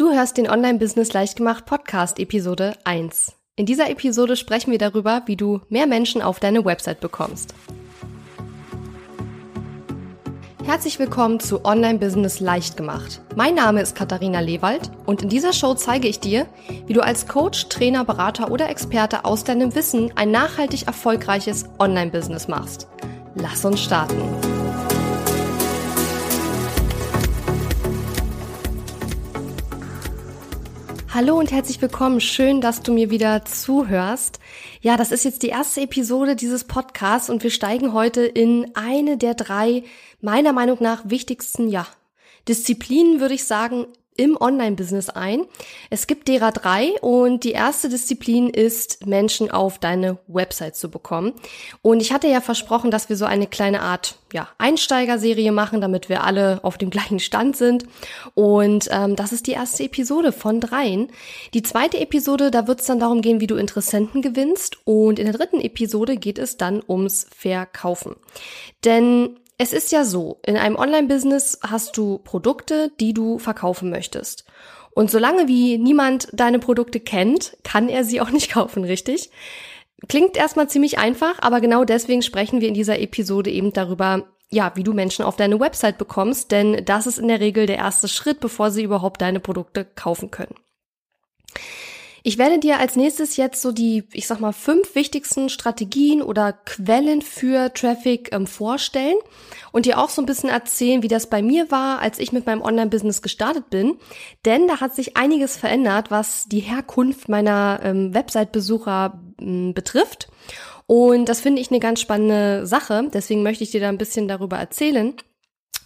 Du hörst den Online-Business Leichtgemacht Podcast Episode 1. In dieser Episode sprechen wir darüber, wie du mehr Menschen auf deine Website bekommst. Herzlich willkommen zu Online-Business Leichtgemacht. Mein Name ist Katharina Lewald und in dieser Show zeige ich dir, wie du als Coach, Trainer, Berater oder Experte aus deinem Wissen ein nachhaltig erfolgreiches Online-Business machst. Lass uns starten. Hallo und herzlich willkommen. Schön, dass du mir wieder zuhörst. Ja, das ist jetzt die erste Episode dieses Podcasts und wir steigen heute in eine der drei meiner Meinung nach wichtigsten, ja, Disziplinen, würde ich sagen, im Online-Business ein. Es gibt derer drei und die erste Disziplin ist, Menschen auf deine Website zu bekommen. Und ich hatte ja versprochen, dass wir so eine kleine Art ja, Einsteigerserie machen, damit wir alle auf dem gleichen Stand sind. Und ähm, das ist die erste Episode von dreien. Die zweite Episode, da wird es dann darum gehen, wie du Interessenten gewinnst. Und in der dritten Episode geht es dann ums Verkaufen. Denn es ist ja so, in einem Online-Business hast du Produkte, die du verkaufen möchtest. Und solange wie niemand deine Produkte kennt, kann er sie auch nicht kaufen, richtig? Klingt erstmal ziemlich einfach, aber genau deswegen sprechen wir in dieser Episode eben darüber, ja, wie du Menschen auf deine Website bekommst, denn das ist in der Regel der erste Schritt, bevor sie überhaupt deine Produkte kaufen können. Ich werde dir als nächstes jetzt so die, ich sag mal, fünf wichtigsten Strategien oder Quellen für Traffic ähm, vorstellen und dir auch so ein bisschen erzählen, wie das bei mir war, als ich mit meinem Online-Business gestartet bin. Denn da hat sich einiges verändert, was die Herkunft meiner ähm, Website-Besucher ähm, betrifft. Und das finde ich eine ganz spannende Sache. Deswegen möchte ich dir da ein bisschen darüber erzählen.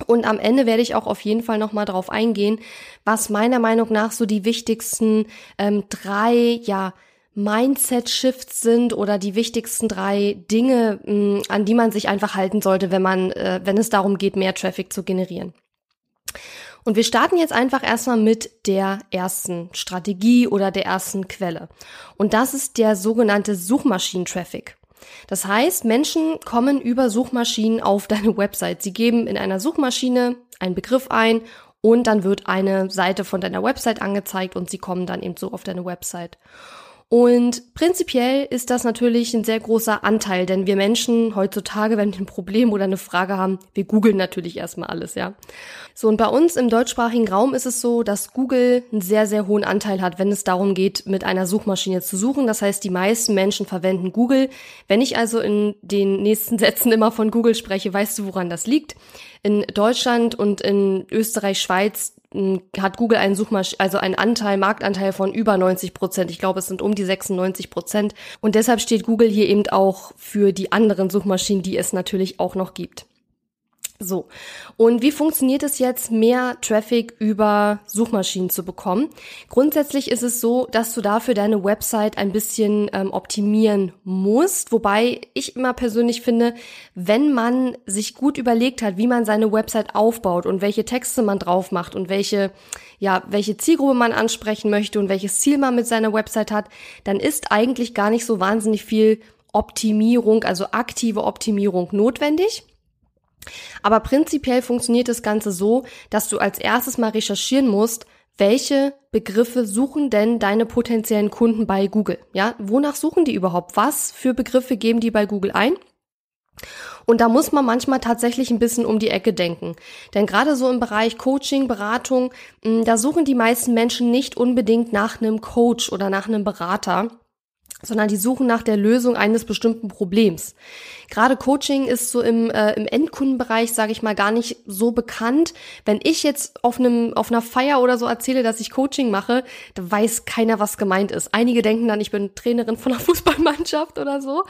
Und am Ende werde ich auch auf jeden Fall nochmal drauf eingehen, was meiner Meinung nach so die wichtigsten ähm, drei, ja, Mindset-Shifts sind oder die wichtigsten drei Dinge, mh, mm, an die man sich einfach halten sollte, wenn man, äh, wenn es darum geht, mehr Traffic zu generieren. Und wir starten jetzt einfach erstmal mit der ersten Strategie oder der ersten Quelle. Und das ist der sogenannte Suchmaschinen-Traffic. Das heißt, Menschen kommen über Suchmaschinen auf deine Website. Sie geben in einer Suchmaschine einen Begriff ein und dann wird eine Seite von deiner Website angezeigt und sie kommen dann eben so auf deine Website. Und prinzipiell ist das natürlich ein sehr großer Anteil, denn wir Menschen heutzutage, wenn wir ein Problem oder eine Frage haben, wir googeln natürlich erstmal alles, ja. So, und bei uns im deutschsprachigen Raum ist es so, dass Google einen sehr, sehr hohen Anteil hat, wenn es darum geht, mit einer Suchmaschine zu suchen. Das heißt, die meisten Menschen verwenden Google. Wenn ich also in den nächsten Sätzen immer von Google spreche, weißt du, woran das liegt? In Deutschland und in Österreich, Schweiz hat Google einen Suchmasch also einen Anteil, Marktanteil von über 90 Prozent. Ich glaube, es sind um die 96 Prozent. Und deshalb steht Google hier eben auch für die anderen Suchmaschinen, die es natürlich auch noch gibt. So. Und wie funktioniert es jetzt, mehr Traffic über Suchmaschinen zu bekommen? Grundsätzlich ist es so, dass du dafür deine Website ein bisschen ähm, optimieren musst. Wobei ich immer persönlich finde, wenn man sich gut überlegt hat, wie man seine Website aufbaut und welche Texte man drauf macht und welche, ja, welche Zielgruppe man ansprechen möchte und welches Ziel man mit seiner Website hat, dann ist eigentlich gar nicht so wahnsinnig viel Optimierung, also aktive Optimierung notwendig. Aber prinzipiell funktioniert das Ganze so, dass du als erstes mal recherchieren musst, welche Begriffe suchen denn deine potenziellen Kunden bei Google? Ja, wonach suchen die überhaupt? Was für Begriffe geben die bei Google ein? Und da muss man manchmal tatsächlich ein bisschen um die Ecke denken. Denn gerade so im Bereich Coaching, Beratung, da suchen die meisten Menschen nicht unbedingt nach einem Coach oder nach einem Berater, sondern die suchen nach der Lösung eines bestimmten Problems. Gerade Coaching ist so im, äh, im Endkundenbereich, sage ich mal, gar nicht so bekannt. Wenn ich jetzt auf einem auf einer Feier oder so erzähle, dass ich Coaching mache, da weiß keiner, was gemeint ist. Einige denken dann, ich bin Trainerin von einer Fußballmannschaft oder so,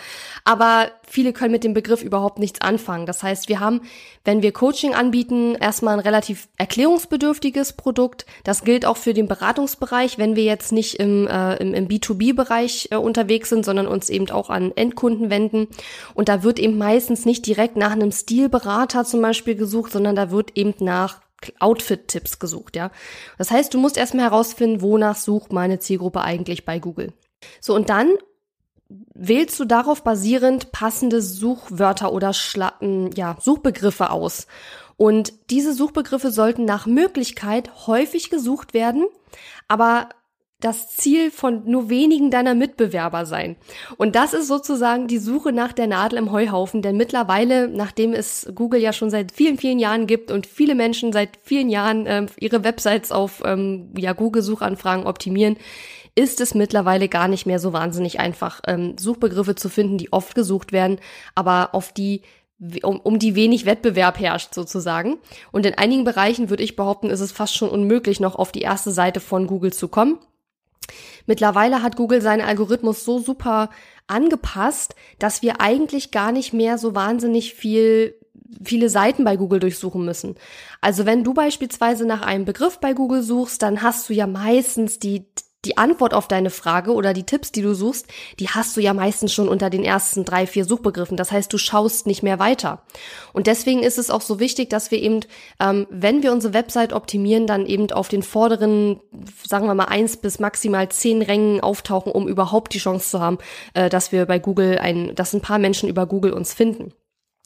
aber viele können mit dem Begriff überhaupt nichts anfangen. Das heißt, wir haben, wenn wir Coaching anbieten, erstmal ein relativ erklärungsbedürftiges Produkt. Das gilt auch für den Beratungsbereich, wenn wir jetzt nicht im, äh, im, im B2B-Bereich äh, unterwegs sind, sondern uns eben auch an Endkunden wenden. Und da wird eben meistens nicht direkt nach einem Stilberater zum Beispiel gesucht, sondern da wird eben nach Outfit-Tipps gesucht, ja. Das heißt, du musst erstmal herausfinden, wonach sucht meine Zielgruppe eigentlich bei Google. So, und dann wählst du darauf basierend passende Suchwörter oder Schla ja, Suchbegriffe aus. Und diese Suchbegriffe sollten nach Möglichkeit häufig gesucht werden aber das Ziel von nur wenigen deiner Mitbewerber sein. Und das ist sozusagen die Suche nach der Nadel im Heuhaufen, denn mittlerweile, nachdem es Google ja schon seit vielen, vielen Jahren gibt und viele Menschen seit vielen Jahren äh, ihre Websites auf ähm, ja, Google-Suchanfragen optimieren, ist es mittlerweile gar nicht mehr so wahnsinnig einfach, ähm, Suchbegriffe zu finden, die oft gesucht werden, aber auf die um, um die wenig Wettbewerb herrscht sozusagen. Und in einigen Bereichen würde ich behaupten, ist es fast schon unmöglich, noch auf die erste Seite von Google zu kommen. Mittlerweile hat Google seinen Algorithmus so super angepasst, dass wir eigentlich gar nicht mehr so wahnsinnig viel viele Seiten bei Google durchsuchen müssen. Also wenn du beispielsweise nach einem Begriff bei Google suchst, dann hast du ja meistens die die Antwort auf deine Frage oder die Tipps, die du suchst, die hast du ja meistens schon unter den ersten drei, vier Suchbegriffen. Das heißt, du schaust nicht mehr weiter. Und deswegen ist es auch so wichtig, dass wir eben, ähm, wenn wir unsere Website optimieren, dann eben auf den vorderen, sagen wir mal, eins bis maximal zehn Rängen auftauchen, um überhaupt die Chance zu haben, äh, dass wir bei Google ein, dass ein paar Menschen über Google uns finden.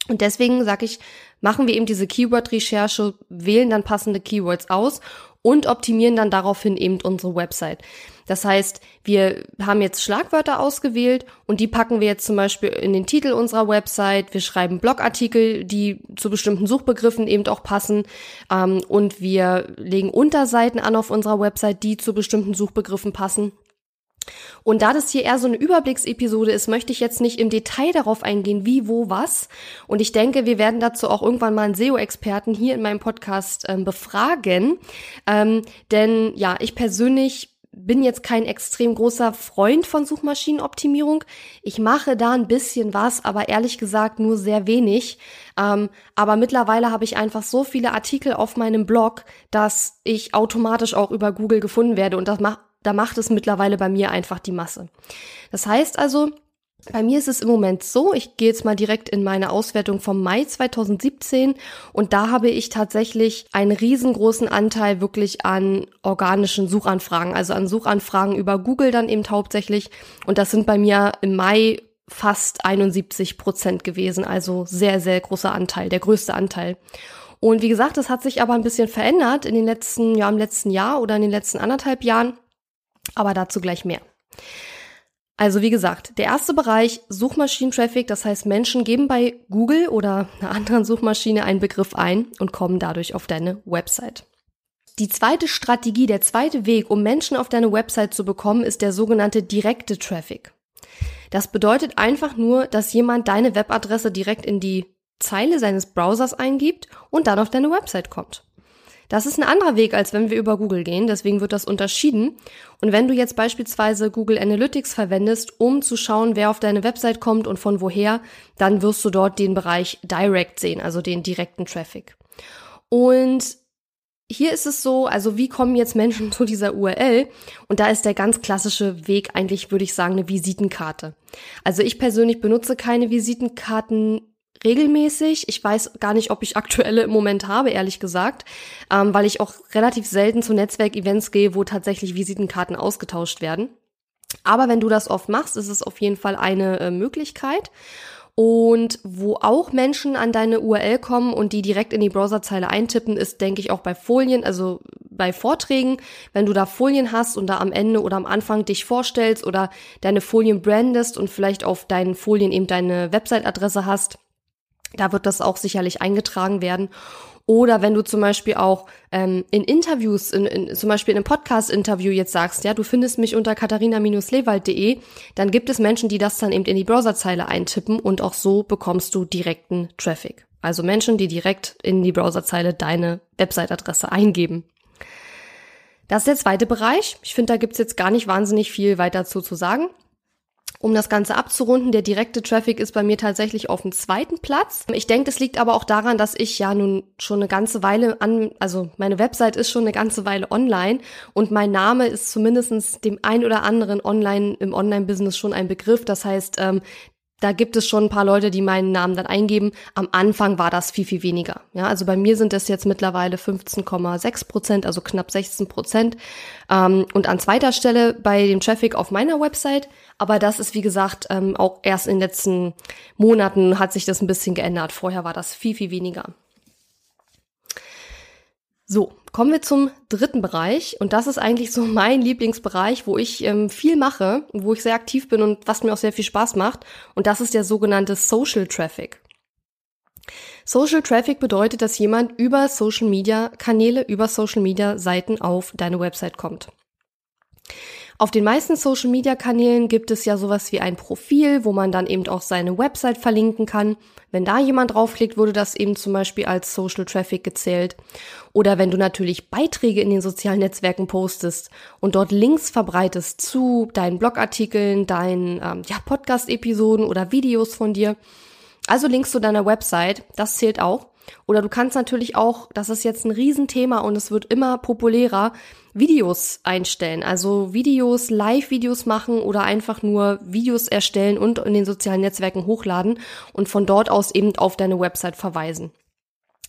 Und deswegen sage ich, machen wir eben diese Keyword-Recherche, wählen dann passende Keywords aus und optimieren dann daraufhin eben unsere Website. Das heißt, wir haben jetzt Schlagwörter ausgewählt und die packen wir jetzt zum Beispiel in den Titel unserer Website. Wir schreiben Blogartikel, die zu bestimmten Suchbegriffen eben auch passen. Ähm, und wir legen Unterseiten an auf unserer Website, die zu bestimmten Suchbegriffen passen. Und da das hier eher so eine Überblicksepisode ist, möchte ich jetzt nicht im Detail darauf eingehen, wie, wo, was. Und ich denke, wir werden dazu auch irgendwann mal einen SEO-Experten hier in meinem Podcast ähm, befragen. Ähm, denn ja, ich persönlich bin jetzt kein extrem großer Freund von Suchmaschinenoptimierung. Ich mache da ein bisschen was, aber ehrlich gesagt nur sehr wenig. Ähm, aber mittlerweile habe ich einfach so viele Artikel auf meinem Blog, dass ich automatisch auch über Google gefunden werde und das macht da macht es mittlerweile bei mir einfach die Masse. Das heißt also, bei mir ist es im Moment so, ich gehe jetzt mal direkt in meine Auswertung vom Mai 2017 und da habe ich tatsächlich einen riesengroßen Anteil wirklich an organischen Suchanfragen, also an Suchanfragen über Google dann eben hauptsächlich und das sind bei mir im Mai fast 71 Prozent gewesen, also sehr, sehr großer Anteil, der größte Anteil. Und wie gesagt, das hat sich aber ein bisschen verändert in den letzten, ja, im letzten Jahr oder in den letzten anderthalb Jahren. Aber dazu gleich mehr. Also wie gesagt, der erste Bereich Suchmaschinentraffic, das heißt Menschen geben bei Google oder einer anderen Suchmaschine einen Begriff ein und kommen dadurch auf deine Website. Die zweite Strategie, der zweite Weg, um Menschen auf deine Website zu bekommen, ist der sogenannte direkte Traffic. Das bedeutet einfach nur, dass jemand deine Webadresse direkt in die Zeile seines Browsers eingibt und dann auf deine Website kommt. Das ist ein anderer Weg, als wenn wir über Google gehen, deswegen wird das unterschieden. Und wenn du jetzt beispielsweise Google Analytics verwendest, um zu schauen, wer auf deine Website kommt und von woher, dann wirst du dort den Bereich Direct sehen, also den direkten Traffic. Und hier ist es so, also wie kommen jetzt Menschen zu dieser URL? Und da ist der ganz klassische Weg eigentlich, würde ich sagen, eine Visitenkarte. Also ich persönlich benutze keine Visitenkarten regelmäßig. Ich weiß gar nicht, ob ich aktuelle im Moment habe, ehrlich gesagt, ähm, weil ich auch relativ selten zu Netzwerkevents gehe, wo tatsächlich Visitenkarten ausgetauscht werden. Aber wenn du das oft machst, ist es auf jeden Fall eine äh, Möglichkeit. Und wo auch Menschen an deine URL kommen und die direkt in die Browserzeile eintippen, ist, denke ich, auch bei Folien, also bei Vorträgen, wenn du da Folien hast und da am Ende oder am Anfang dich vorstellst oder deine Folien brandest und vielleicht auf deinen Folien eben deine Website-Adresse hast, da wird das auch sicherlich eingetragen werden. Oder wenn du zum Beispiel auch ähm, in Interviews, in, in, zum Beispiel in einem Podcast-Interview jetzt sagst, ja, du findest mich unter katharina-lewald.de, dann gibt es Menschen, die das dann eben in die Browserzeile eintippen und auch so bekommst du direkten Traffic. Also Menschen, die direkt in die Browserzeile deine Website-Adresse eingeben. Das ist der zweite Bereich. Ich finde, da gibt's jetzt gar nicht wahnsinnig viel weiter zu, zu sagen. Um das Ganze abzurunden, der direkte Traffic ist bei mir tatsächlich auf dem zweiten Platz. Ich denke, das liegt aber auch daran, dass ich ja nun schon eine ganze Weile an, also meine Website ist schon eine ganze Weile online und mein Name ist zumindestens dem ein oder anderen online im Online-Business schon ein Begriff. Das heißt, ähm, da gibt es schon ein paar Leute, die meinen Namen dann eingeben. Am Anfang war das viel, viel weniger. Ja, also bei mir sind das jetzt mittlerweile 15,6 Prozent, also knapp 16 Prozent. Ähm, und an zweiter Stelle bei dem Traffic auf meiner Website. Aber das ist, wie gesagt, ähm, auch erst in den letzten Monaten hat sich das ein bisschen geändert. Vorher war das viel, viel weniger. So, kommen wir zum dritten Bereich und das ist eigentlich so mein Lieblingsbereich, wo ich ähm, viel mache, wo ich sehr aktiv bin und was mir auch sehr viel Spaß macht und das ist der sogenannte Social Traffic. Social Traffic bedeutet, dass jemand über Social Media Kanäle, über Social Media Seiten auf deine Website kommt. Auf den meisten Social Media Kanälen gibt es ja sowas wie ein Profil, wo man dann eben auch seine Website verlinken kann. Wenn da jemand draufklickt, wurde das eben zum Beispiel als Social Traffic gezählt. Oder wenn du natürlich Beiträge in den sozialen Netzwerken postest und dort Links verbreitest zu deinen Blogartikeln, deinen ähm, ja, Podcast-Episoden oder Videos von dir. Also Links zu deiner Website, das zählt auch. Oder du kannst natürlich auch, das ist jetzt ein Riesenthema und es wird immer populärer, Videos einstellen. Also Videos, Live-Videos machen oder einfach nur Videos erstellen und in den sozialen Netzwerken hochladen und von dort aus eben auf deine Website verweisen.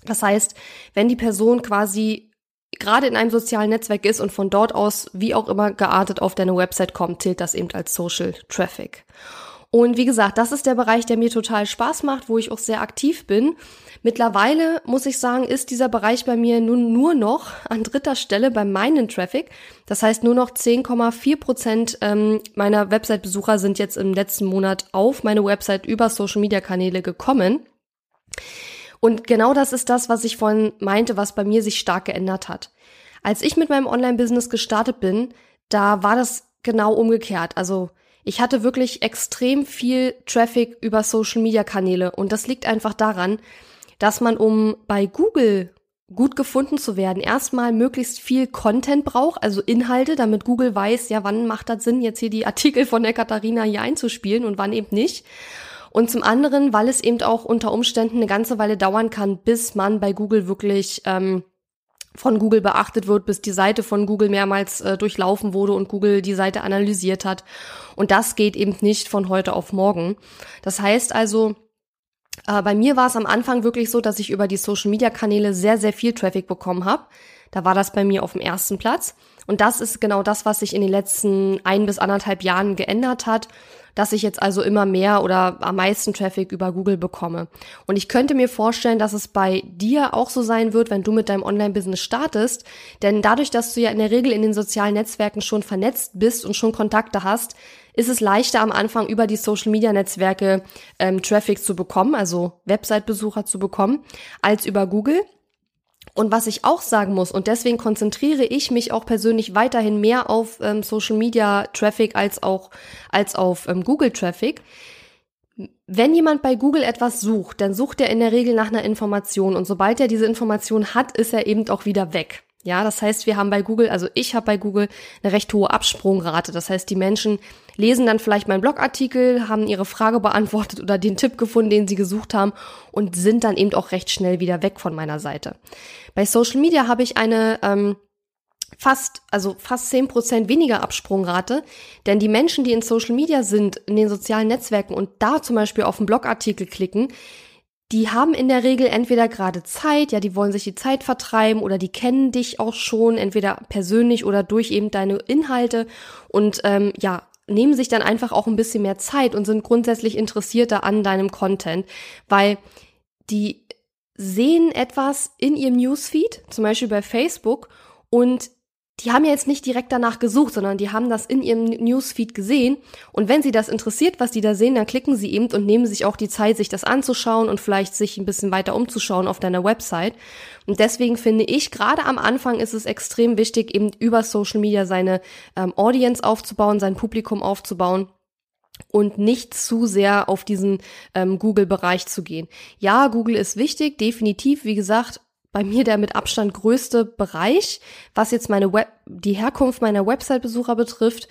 Das heißt, wenn die Person quasi gerade in einem sozialen Netzwerk ist und von dort aus, wie auch immer geartet, auf deine Website kommt, zählt das eben als Social Traffic. Und wie gesagt, das ist der Bereich, der mir total Spaß macht, wo ich auch sehr aktiv bin. Mittlerweile muss ich sagen, ist dieser Bereich bei mir nun nur noch an dritter Stelle bei meinen Traffic. Das heißt, nur noch 10,4 Prozent ähm, meiner Website-Besucher sind jetzt im letzten Monat auf meine Website über Social-Media-Kanäle gekommen. Und genau das ist das, was ich vorhin meinte, was bei mir sich stark geändert hat. Als ich mit meinem Online-Business gestartet bin, da war das genau umgekehrt. Also ich hatte wirklich extrem viel Traffic über Social-Media-Kanäle und das liegt einfach daran, dass man, um bei Google gut gefunden zu werden, erstmal möglichst viel Content braucht, also Inhalte, damit Google weiß, ja, wann macht das Sinn, jetzt hier die Artikel von der Katharina hier einzuspielen und wann eben nicht. Und zum anderen, weil es eben auch unter Umständen eine ganze Weile dauern kann, bis man bei Google wirklich ähm, von Google beachtet wird, bis die Seite von Google mehrmals äh, durchlaufen wurde und Google die Seite analysiert hat. Und das geht eben nicht von heute auf morgen. Das heißt also, äh, bei mir war es am Anfang wirklich so, dass ich über die Social-Media-Kanäle sehr, sehr viel Traffic bekommen habe. Da war das bei mir auf dem ersten Platz. Und das ist genau das, was sich in den letzten ein bis anderthalb Jahren geändert hat dass ich jetzt also immer mehr oder am meisten Traffic über Google bekomme. Und ich könnte mir vorstellen, dass es bei dir auch so sein wird, wenn du mit deinem Online-Business startest. Denn dadurch, dass du ja in der Regel in den sozialen Netzwerken schon vernetzt bist und schon Kontakte hast, ist es leichter am Anfang über die Social-Media-Netzwerke ähm, Traffic zu bekommen, also Website-Besucher zu bekommen, als über Google. Und was ich auch sagen muss, und deswegen konzentriere ich mich auch persönlich weiterhin mehr auf ähm, Social Media Traffic als auch als auf ähm, Google Traffic. Wenn jemand bei Google etwas sucht, dann sucht er in der Regel nach einer Information und sobald er diese Information hat, ist er eben auch wieder weg. Ja, das heißt, wir haben bei Google, also ich habe bei Google eine recht hohe Absprungrate. Das heißt, die Menschen lesen dann vielleicht meinen Blogartikel, haben ihre Frage beantwortet oder den Tipp gefunden, den sie gesucht haben und sind dann eben auch recht schnell wieder weg von meiner Seite. Bei Social Media habe ich eine ähm, fast, also fast zehn Prozent weniger Absprungrate, denn die Menschen, die in Social Media sind, in den sozialen Netzwerken und da zum Beispiel auf einen Blogartikel klicken, die haben in der Regel entweder gerade Zeit, ja, die wollen sich die Zeit vertreiben oder die kennen dich auch schon, entweder persönlich oder durch eben deine Inhalte. Und ähm, ja, nehmen sich dann einfach auch ein bisschen mehr Zeit und sind grundsätzlich interessierter an deinem Content, weil die sehen etwas in ihrem Newsfeed, zum Beispiel bei Facebook, und die haben ja jetzt nicht direkt danach gesucht, sondern die haben das in ihrem Newsfeed gesehen. Und wenn sie das interessiert, was die da sehen, dann klicken sie eben und nehmen sich auch die Zeit, sich das anzuschauen und vielleicht sich ein bisschen weiter umzuschauen auf deiner Website. Und deswegen finde ich, gerade am Anfang ist es extrem wichtig, eben über Social Media seine ähm, Audience aufzubauen, sein Publikum aufzubauen und nicht zu sehr auf diesen ähm, Google-Bereich zu gehen. Ja, Google ist wichtig, definitiv. Wie gesagt, bei mir der mit Abstand größte Bereich, was jetzt meine Web, die Herkunft meiner Website-Besucher betrifft.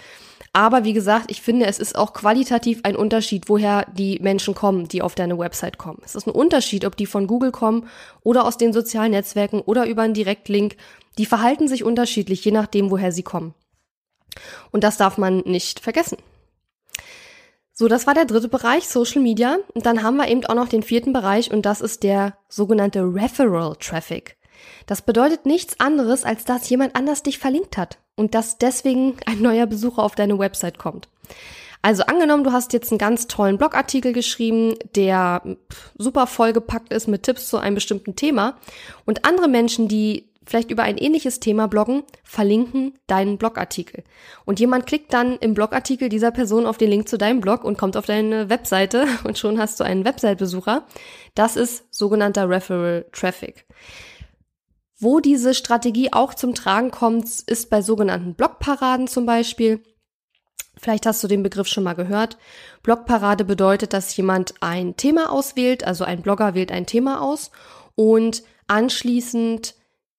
Aber wie gesagt, ich finde, es ist auch qualitativ ein Unterschied, woher die Menschen kommen, die auf deine Website kommen. Es ist ein Unterschied, ob die von Google kommen oder aus den sozialen Netzwerken oder über einen Direktlink. Die verhalten sich unterschiedlich, je nachdem, woher sie kommen. Und das darf man nicht vergessen. So, das war der dritte Bereich, Social Media. Und dann haben wir eben auch noch den vierten Bereich und das ist der sogenannte Referral Traffic. Das bedeutet nichts anderes, als dass jemand anders dich verlinkt hat und dass deswegen ein neuer Besucher auf deine Website kommt. Also angenommen, du hast jetzt einen ganz tollen Blogartikel geschrieben, der super vollgepackt ist mit Tipps zu einem bestimmten Thema und andere Menschen, die vielleicht über ein ähnliches Thema bloggen, verlinken deinen Blogartikel. Und jemand klickt dann im Blogartikel dieser Person auf den Link zu deinem Blog und kommt auf deine Webseite und schon hast du einen Website-Besucher. Das ist sogenannter Referral Traffic. Wo diese Strategie auch zum Tragen kommt, ist bei sogenannten Blogparaden zum Beispiel. Vielleicht hast du den Begriff schon mal gehört. Blogparade bedeutet, dass jemand ein Thema auswählt, also ein Blogger wählt ein Thema aus und anschließend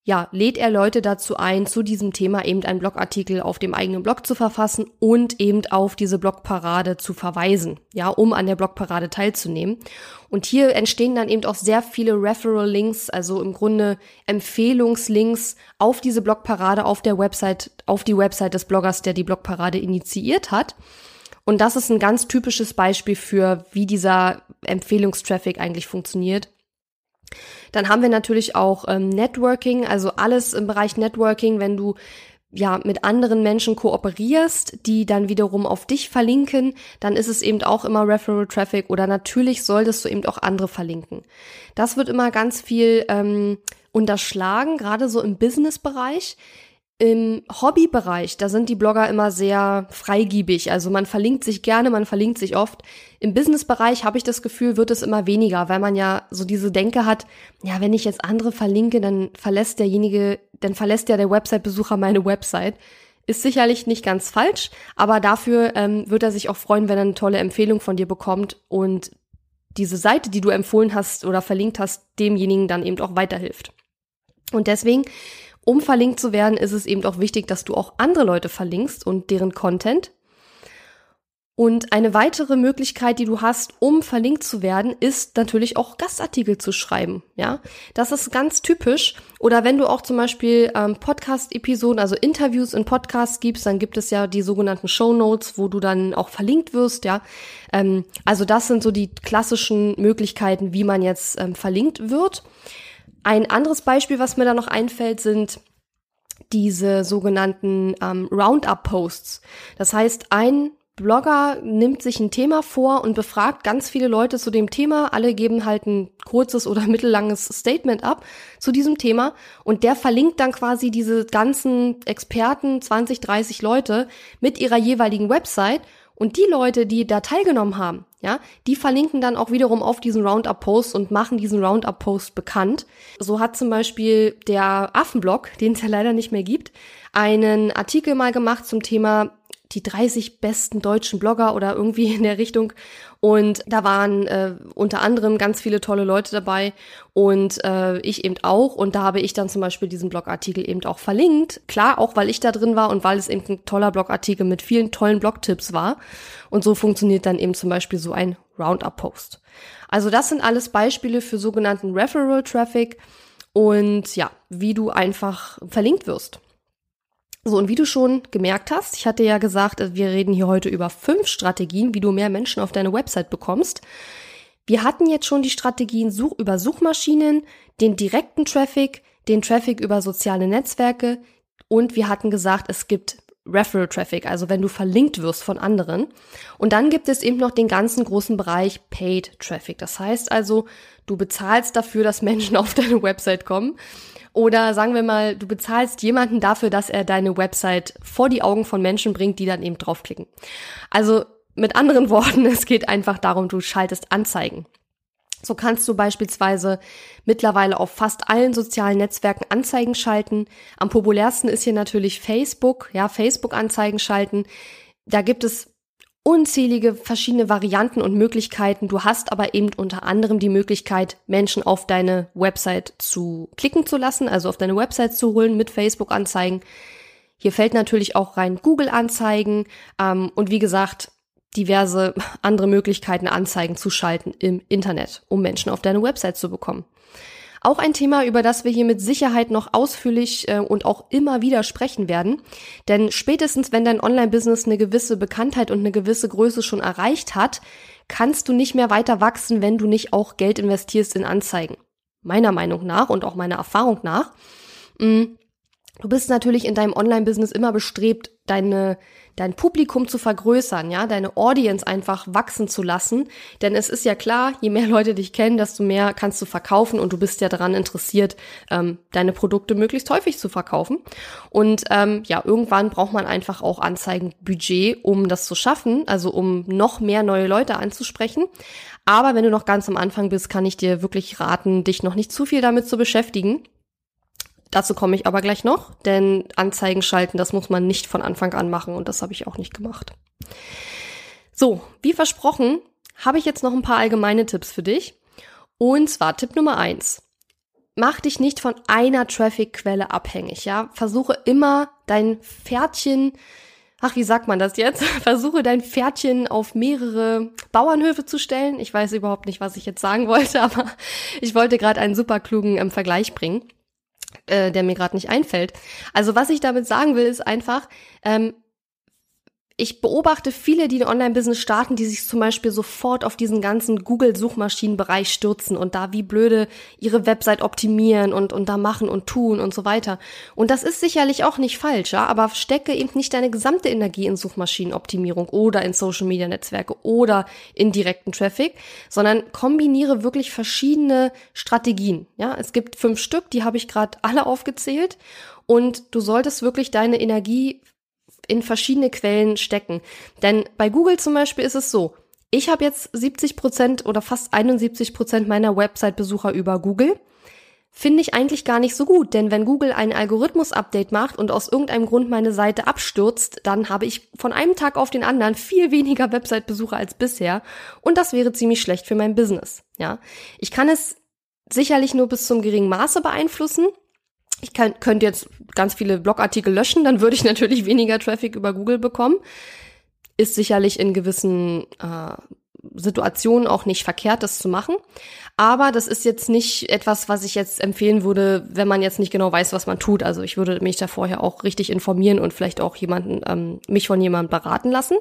ja, lädt er Leute dazu ein, zu diesem Thema eben einen Blogartikel auf dem eigenen Blog zu verfassen und eben auf diese Blogparade zu verweisen, ja, um an der Blogparade teilzunehmen. Und hier entstehen dann eben auch sehr viele Referral-Links, also im Grunde Empfehlungslinks auf diese Blogparade auf der Website, auf die Website des Bloggers, der die Blogparade initiiert hat. Und das ist ein ganz typisches Beispiel für, wie dieser Empfehlungstraffic eigentlich funktioniert. Dann haben wir natürlich auch ähm, Networking, also alles im Bereich Networking, wenn du ja mit anderen Menschen kooperierst, die dann wiederum auf dich verlinken, dann ist es eben auch immer Referral Traffic oder natürlich solltest du eben auch andere verlinken. Das wird immer ganz viel ähm, unterschlagen, gerade so im Business-Bereich. Im Hobbybereich, da sind die Blogger immer sehr freigiebig. Also man verlinkt sich gerne, man verlinkt sich oft. Im Businessbereich habe ich das Gefühl, wird es immer weniger, weil man ja so diese Denke hat, ja, wenn ich jetzt andere verlinke, dann verlässt derjenige, dann verlässt ja der Website-Besucher meine Website. Ist sicherlich nicht ganz falsch, aber dafür ähm, wird er sich auch freuen, wenn er eine tolle Empfehlung von dir bekommt und diese Seite, die du empfohlen hast oder verlinkt hast, demjenigen dann eben auch weiterhilft. Und deswegen um verlinkt zu werden, ist es eben auch wichtig, dass du auch andere Leute verlinkst und deren Content. Und eine weitere Möglichkeit, die du hast, um verlinkt zu werden, ist natürlich auch Gastartikel zu schreiben. Ja, das ist ganz typisch. Oder wenn du auch zum Beispiel ähm, Podcast-Episoden, also Interviews in Podcasts gibst, dann gibt es ja die sogenannten Show Notes, wo du dann auch verlinkt wirst. Ja, ähm, also das sind so die klassischen Möglichkeiten, wie man jetzt ähm, verlinkt wird. Ein anderes Beispiel, was mir da noch einfällt, sind diese sogenannten ähm, Roundup-Posts. Das heißt, ein Blogger nimmt sich ein Thema vor und befragt ganz viele Leute zu dem Thema. Alle geben halt ein kurzes oder mittellanges Statement ab zu diesem Thema und der verlinkt dann quasi diese ganzen Experten, 20, 30 Leute mit ihrer jeweiligen Website und die Leute, die da teilgenommen haben, ja, die verlinken dann auch wiederum auf diesen Roundup-Post und machen diesen Roundup-Post bekannt. So hat zum Beispiel der Affenblog, den es ja leider nicht mehr gibt, einen Artikel mal gemacht zum Thema die 30 besten deutschen Blogger oder irgendwie in der Richtung. Und da waren äh, unter anderem ganz viele tolle Leute dabei und äh, ich eben auch. Und da habe ich dann zum Beispiel diesen Blogartikel eben auch verlinkt. Klar, auch weil ich da drin war und weil es eben ein toller Blogartikel mit vielen tollen Blogtipps war. Und so funktioniert dann eben zum Beispiel so ein Roundup-Post. Also das sind alles Beispiele für sogenannten Referral Traffic und ja, wie du einfach verlinkt wirst. So, und wie du schon gemerkt hast, ich hatte ja gesagt, wir reden hier heute über fünf Strategien, wie du mehr Menschen auf deine Website bekommst. Wir hatten jetzt schon die Strategien Such über Suchmaschinen, den direkten Traffic, den Traffic über soziale Netzwerke und wir hatten gesagt, es gibt Referral Traffic, also wenn du verlinkt wirst von anderen. Und dann gibt es eben noch den ganzen großen Bereich Paid Traffic. Das heißt also, du bezahlst dafür, dass Menschen auf deine Website kommen. Oder sagen wir mal, du bezahlst jemanden dafür, dass er deine Website vor die Augen von Menschen bringt, die dann eben draufklicken. Also mit anderen Worten, es geht einfach darum, du schaltest Anzeigen. So kannst du beispielsweise mittlerweile auf fast allen sozialen Netzwerken Anzeigen schalten. Am populärsten ist hier natürlich Facebook, ja, Facebook-Anzeigen schalten. Da gibt es unzählige verschiedene Varianten und Möglichkeiten. Du hast aber eben unter anderem die Möglichkeit, Menschen auf deine Website zu klicken zu lassen, also auf deine Website zu holen mit Facebook-Anzeigen. Hier fällt natürlich auch rein Google-Anzeigen ähm, und wie gesagt, diverse andere Möglichkeiten, Anzeigen zu schalten im Internet, um Menschen auf deine Website zu bekommen. Auch ein Thema, über das wir hier mit Sicherheit noch ausführlich äh, und auch immer wieder sprechen werden. Denn spätestens, wenn dein Online-Business eine gewisse Bekanntheit und eine gewisse Größe schon erreicht hat, kannst du nicht mehr weiter wachsen, wenn du nicht auch Geld investierst in Anzeigen. Meiner Meinung nach und auch meiner Erfahrung nach. Mm, Du bist natürlich in deinem Online-Business immer bestrebt, deine, dein Publikum zu vergrößern, ja, deine Audience einfach wachsen zu lassen. Denn es ist ja klar, je mehr Leute dich kennen, desto mehr kannst du verkaufen und du bist ja daran interessiert, ähm, deine Produkte möglichst häufig zu verkaufen. Und ähm, ja, irgendwann braucht man einfach auch Anzeigenbudget, um das zu schaffen, also um noch mehr neue Leute anzusprechen. Aber wenn du noch ganz am Anfang bist, kann ich dir wirklich raten, dich noch nicht zu viel damit zu beschäftigen Dazu komme ich aber gleich noch, denn Anzeigen schalten, das muss man nicht von Anfang an machen und das habe ich auch nicht gemacht. So, wie versprochen, habe ich jetzt noch ein paar allgemeine Tipps für dich. Und zwar Tipp Nummer eins: Mach dich nicht von einer Traffic-Quelle abhängig, ja? Versuche immer dein Pferdchen, ach, wie sagt man das jetzt? Versuche dein Pferdchen auf mehrere Bauernhöfe zu stellen. Ich weiß überhaupt nicht, was ich jetzt sagen wollte, aber ich wollte gerade einen super klugen ähm, Vergleich bringen äh, der mir gerade nicht einfällt. Also was ich damit sagen will, ist einfach, ähm, ich beobachte viele, die ein Online-Business starten, die sich zum Beispiel sofort auf diesen ganzen Google-Suchmaschinenbereich stürzen und da wie blöde ihre Website optimieren und, und da machen und tun und so weiter. Und das ist sicherlich auch nicht falsch, ja, aber stecke eben nicht deine gesamte Energie in Suchmaschinenoptimierung oder in Social-Media-Netzwerke oder in direkten Traffic, sondern kombiniere wirklich verschiedene Strategien. Ja, es gibt fünf Stück, die habe ich gerade alle aufgezählt. Und du solltest wirklich deine Energie in verschiedene Quellen stecken. Denn bei Google zum Beispiel ist es so, ich habe jetzt 70 Prozent oder fast 71 Prozent meiner Website-Besucher über Google. Finde ich eigentlich gar nicht so gut, denn wenn Google ein Algorithmus-Update macht und aus irgendeinem Grund meine Seite abstürzt, dann habe ich von einem Tag auf den anderen viel weniger Website-Besucher als bisher und das wäre ziemlich schlecht für mein Business. Ja, ich kann es sicherlich nur bis zum geringen Maße beeinflussen, ich kann, könnte jetzt ganz viele Blogartikel löschen, dann würde ich natürlich weniger Traffic über Google bekommen. Ist sicherlich in gewissen äh, Situationen auch nicht verkehrt, das zu machen. Aber das ist jetzt nicht etwas, was ich jetzt empfehlen würde, wenn man jetzt nicht genau weiß, was man tut. Also ich würde mich da vorher auch richtig informieren und vielleicht auch jemanden, ähm, mich von jemandem beraten lassen.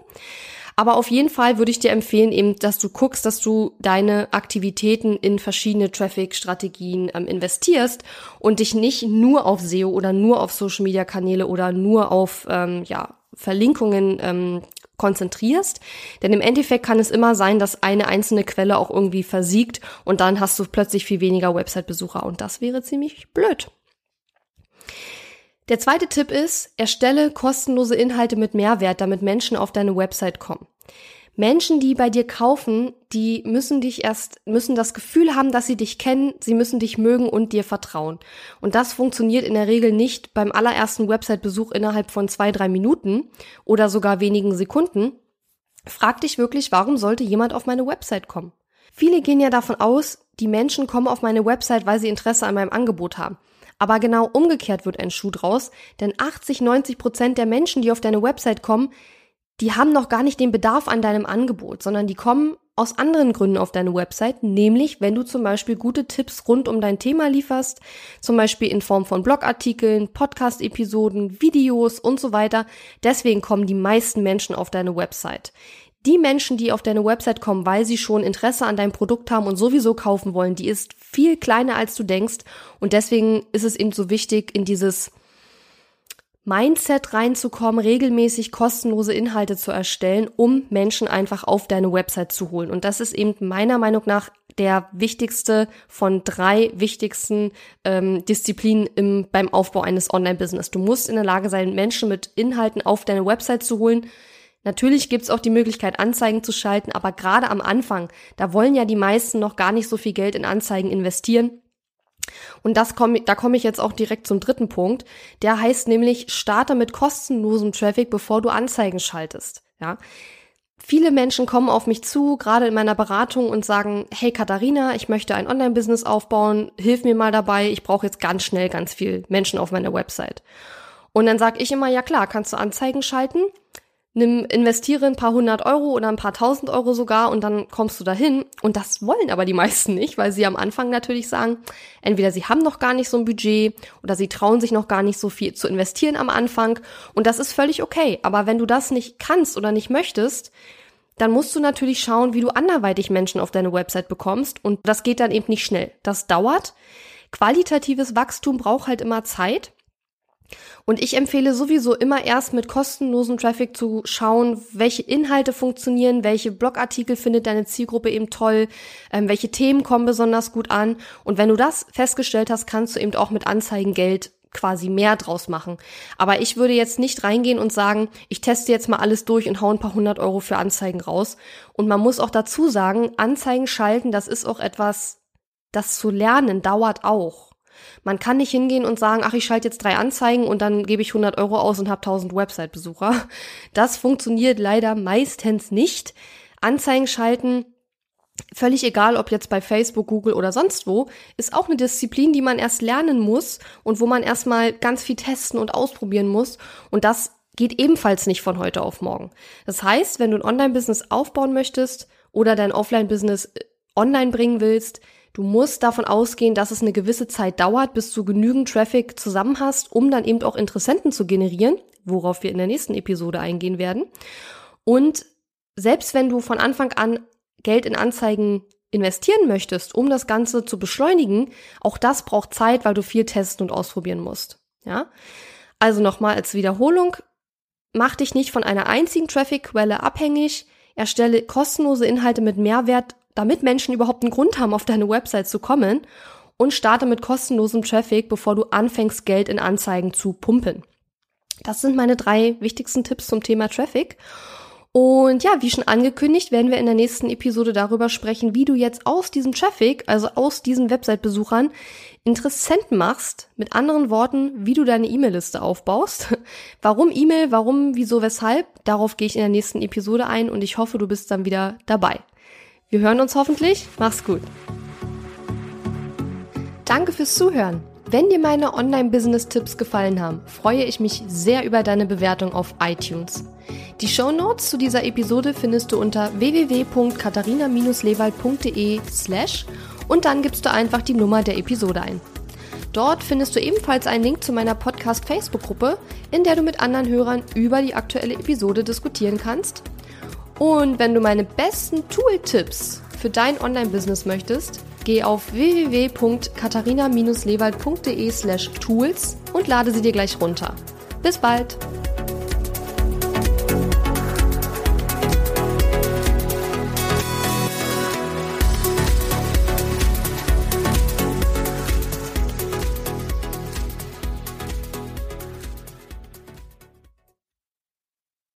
Aber auf jeden Fall würde ich dir empfehlen, eben, dass du guckst, dass du deine Aktivitäten in verschiedene Traffic-Strategien ähm, investierst und dich nicht nur auf SEO oder nur auf Social-Media-Kanäle oder nur auf ähm, ja, Verlinkungen ähm, konzentrierst. Denn im Endeffekt kann es immer sein, dass eine einzelne Quelle auch irgendwie versiegt und dann hast du plötzlich viel weniger Website-Besucher und das wäre ziemlich blöd. Der zweite Tipp ist, erstelle kostenlose Inhalte mit Mehrwert, damit Menschen auf deine Website kommen. Menschen, die bei dir kaufen, die müssen dich erst, müssen das Gefühl haben, dass sie dich kennen, sie müssen dich mögen und dir vertrauen. Und das funktioniert in der Regel nicht beim allerersten Website-Besuch innerhalb von zwei, drei Minuten oder sogar wenigen Sekunden. Frag dich wirklich, warum sollte jemand auf meine Website kommen? Viele gehen ja davon aus, die Menschen kommen auf meine Website, weil sie Interesse an meinem Angebot haben. Aber genau umgekehrt wird ein Schuh draus, denn 80, 90 Prozent der Menschen, die auf deine Website kommen, die haben noch gar nicht den Bedarf an deinem Angebot, sondern die kommen aus anderen Gründen auf deine Website, nämlich wenn du zum Beispiel gute Tipps rund um dein Thema lieferst, zum Beispiel in Form von Blogartikeln, Podcast-Episoden, Videos und so weiter. Deswegen kommen die meisten Menschen auf deine Website die Menschen, die auf deine Website kommen, weil sie schon Interesse an deinem Produkt haben und sowieso kaufen wollen, die ist viel kleiner als du denkst. Und deswegen ist es eben so wichtig, in dieses Mindset reinzukommen, regelmäßig kostenlose Inhalte zu erstellen, um Menschen einfach auf deine Website zu holen. Und das ist eben meiner Meinung nach der wichtigste von drei wichtigsten ähm, Disziplinen im, beim Aufbau eines Online-Business. Du musst in der Lage sein, Menschen mit Inhalten auf deine Website zu holen, Natürlich gibt's auch die Möglichkeit, Anzeigen zu schalten, aber gerade am Anfang, da wollen ja die meisten noch gar nicht so viel Geld in Anzeigen investieren. Und das komm, da komme ich jetzt auch direkt zum dritten Punkt. Der heißt nämlich, starte mit kostenlosem Traffic, bevor du Anzeigen schaltest. Ja. Viele Menschen kommen auf mich zu, gerade in meiner Beratung und sagen, hey Katharina, ich möchte ein Online-Business aufbauen, hilf mir mal dabei, ich brauche jetzt ganz schnell ganz viel Menschen auf meiner Website. Und dann sage ich immer, ja klar, kannst du Anzeigen schalten, nimm, investiere ein paar hundert Euro oder ein paar tausend Euro sogar und dann kommst du dahin. Und das wollen aber die meisten nicht, weil sie am Anfang natürlich sagen, entweder sie haben noch gar nicht so ein Budget oder sie trauen sich noch gar nicht so viel zu investieren am Anfang. Und das ist völlig okay. Aber wenn du das nicht kannst oder nicht möchtest, dann musst du natürlich schauen, wie du anderweitig Menschen auf deine Website bekommst. Und das geht dann eben nicht schnell. Das dauert. Qualitatives Wachstum braucht halt immer Zeit. Und ich empfehle sowieso immer erst mit kostenlosen Traffic zu schauen, welche Inhalte funktionieren, welche Blogartikel findet deine Zielgruppe eben toll, ähm, welche Themen kommen besonders gut an. Und wenn du das festgestellt hast, kannst du eben auch mit Anzeigen Geld quasi mehr draus machen. Aber ich würde jetzt nicht reingehen und sagen, ich teste jetzt mal alles durch und hau ein paar hundert Euro für Anzeigen raus. Und man muss auch dazu sagen, Anzeigen schalten, das ist auch etwas, das zu lernen dauert auch. Man kann nicht hingehen und sagen, ach, ich schalte jetzt drei Anzeigen und dann gebe ich 100 Euro aus und habe 1000 Website-Besucher. Das funktioniert leider meistens nicht. Anzeigen schalten, völlig egal, ob jetzt bei Facebook, Google oder sonst wo, ist auch eine Disziplin, die man erst lernen muss und wo man erstmal ganz viel testen und ausprobieren muss. Und das geht ebenfalls nicht von heute auf morgen. Das heißt, wenn du ein Online-Business aufbauen möchtest oder dein Offline-Business äh, online bringen willst, Du musst davon ausgehen, dass es eine gewisse Zeit dauert, bis du genügend Traffic zusammen hast, um dann eben auch Interessenten zu generieren, worauf wir in der nächsten Episode eingehen werden. Und selbst wenn du von Anfang an Geld in Anzeigen investieren möchtest, um das Ganze zu beschleunigen, auch das braucht Zeit, weil du viel testen und ausprobieren musst. Ja? Also nochmal als Wiederholung, mach dich nicht von einer einzigen Traffic-Quelle abhängig, erstelle kostenlose Inhalte mit Mehrwert damit Menschen überhaupt einen Grund haben, auf deine Website zu kommen und starte mit kostenlosem Traffic, bevor du anfängst, Geld in Anzeigen zu pumpen. Das sind meine drei wichtigsten Tipps zum Thema Traffic. Und ja, wie schon angekündigt, werden wir in der nächsten Episode darüber sprechen, wie du jetzt aus diesem Traffic, also aus diesen Website-Besuchern, Interessenten machst. Mit anderen Worten, wie du deine E-Mail-Liste aufbaust. Warum E-Mail, warum, wieso, weshalb? Darauf gehe ich in der nächsten Episode ein und ich hoffe, du bist dann wieder dabei. Wir hören uns hoffentlich. Mach's gut. Danke fürs Zuhören. Wenn dir meine Online-Business-Tipps gefallen haben, freue ich mich sehr über deine Bewertung auf iTunes. Die Show Notes zu dieser Episode findest du unter www.katharina-lewald.de slash und dann gibst du einfach die Nummer der Episode ein. Dort findest du ebenfalls einen Link zu meiner Podcast-Facebook-Gruppe, in der du mit anderen Hörern über die aktuelle Episode diskutieren kannst und wenn du meine besten Tool-Tipps für dein Online-Business möchtest, geh auf www.katharina-lewald.de slash tools und lade sie dir gleich runter. Bis bald!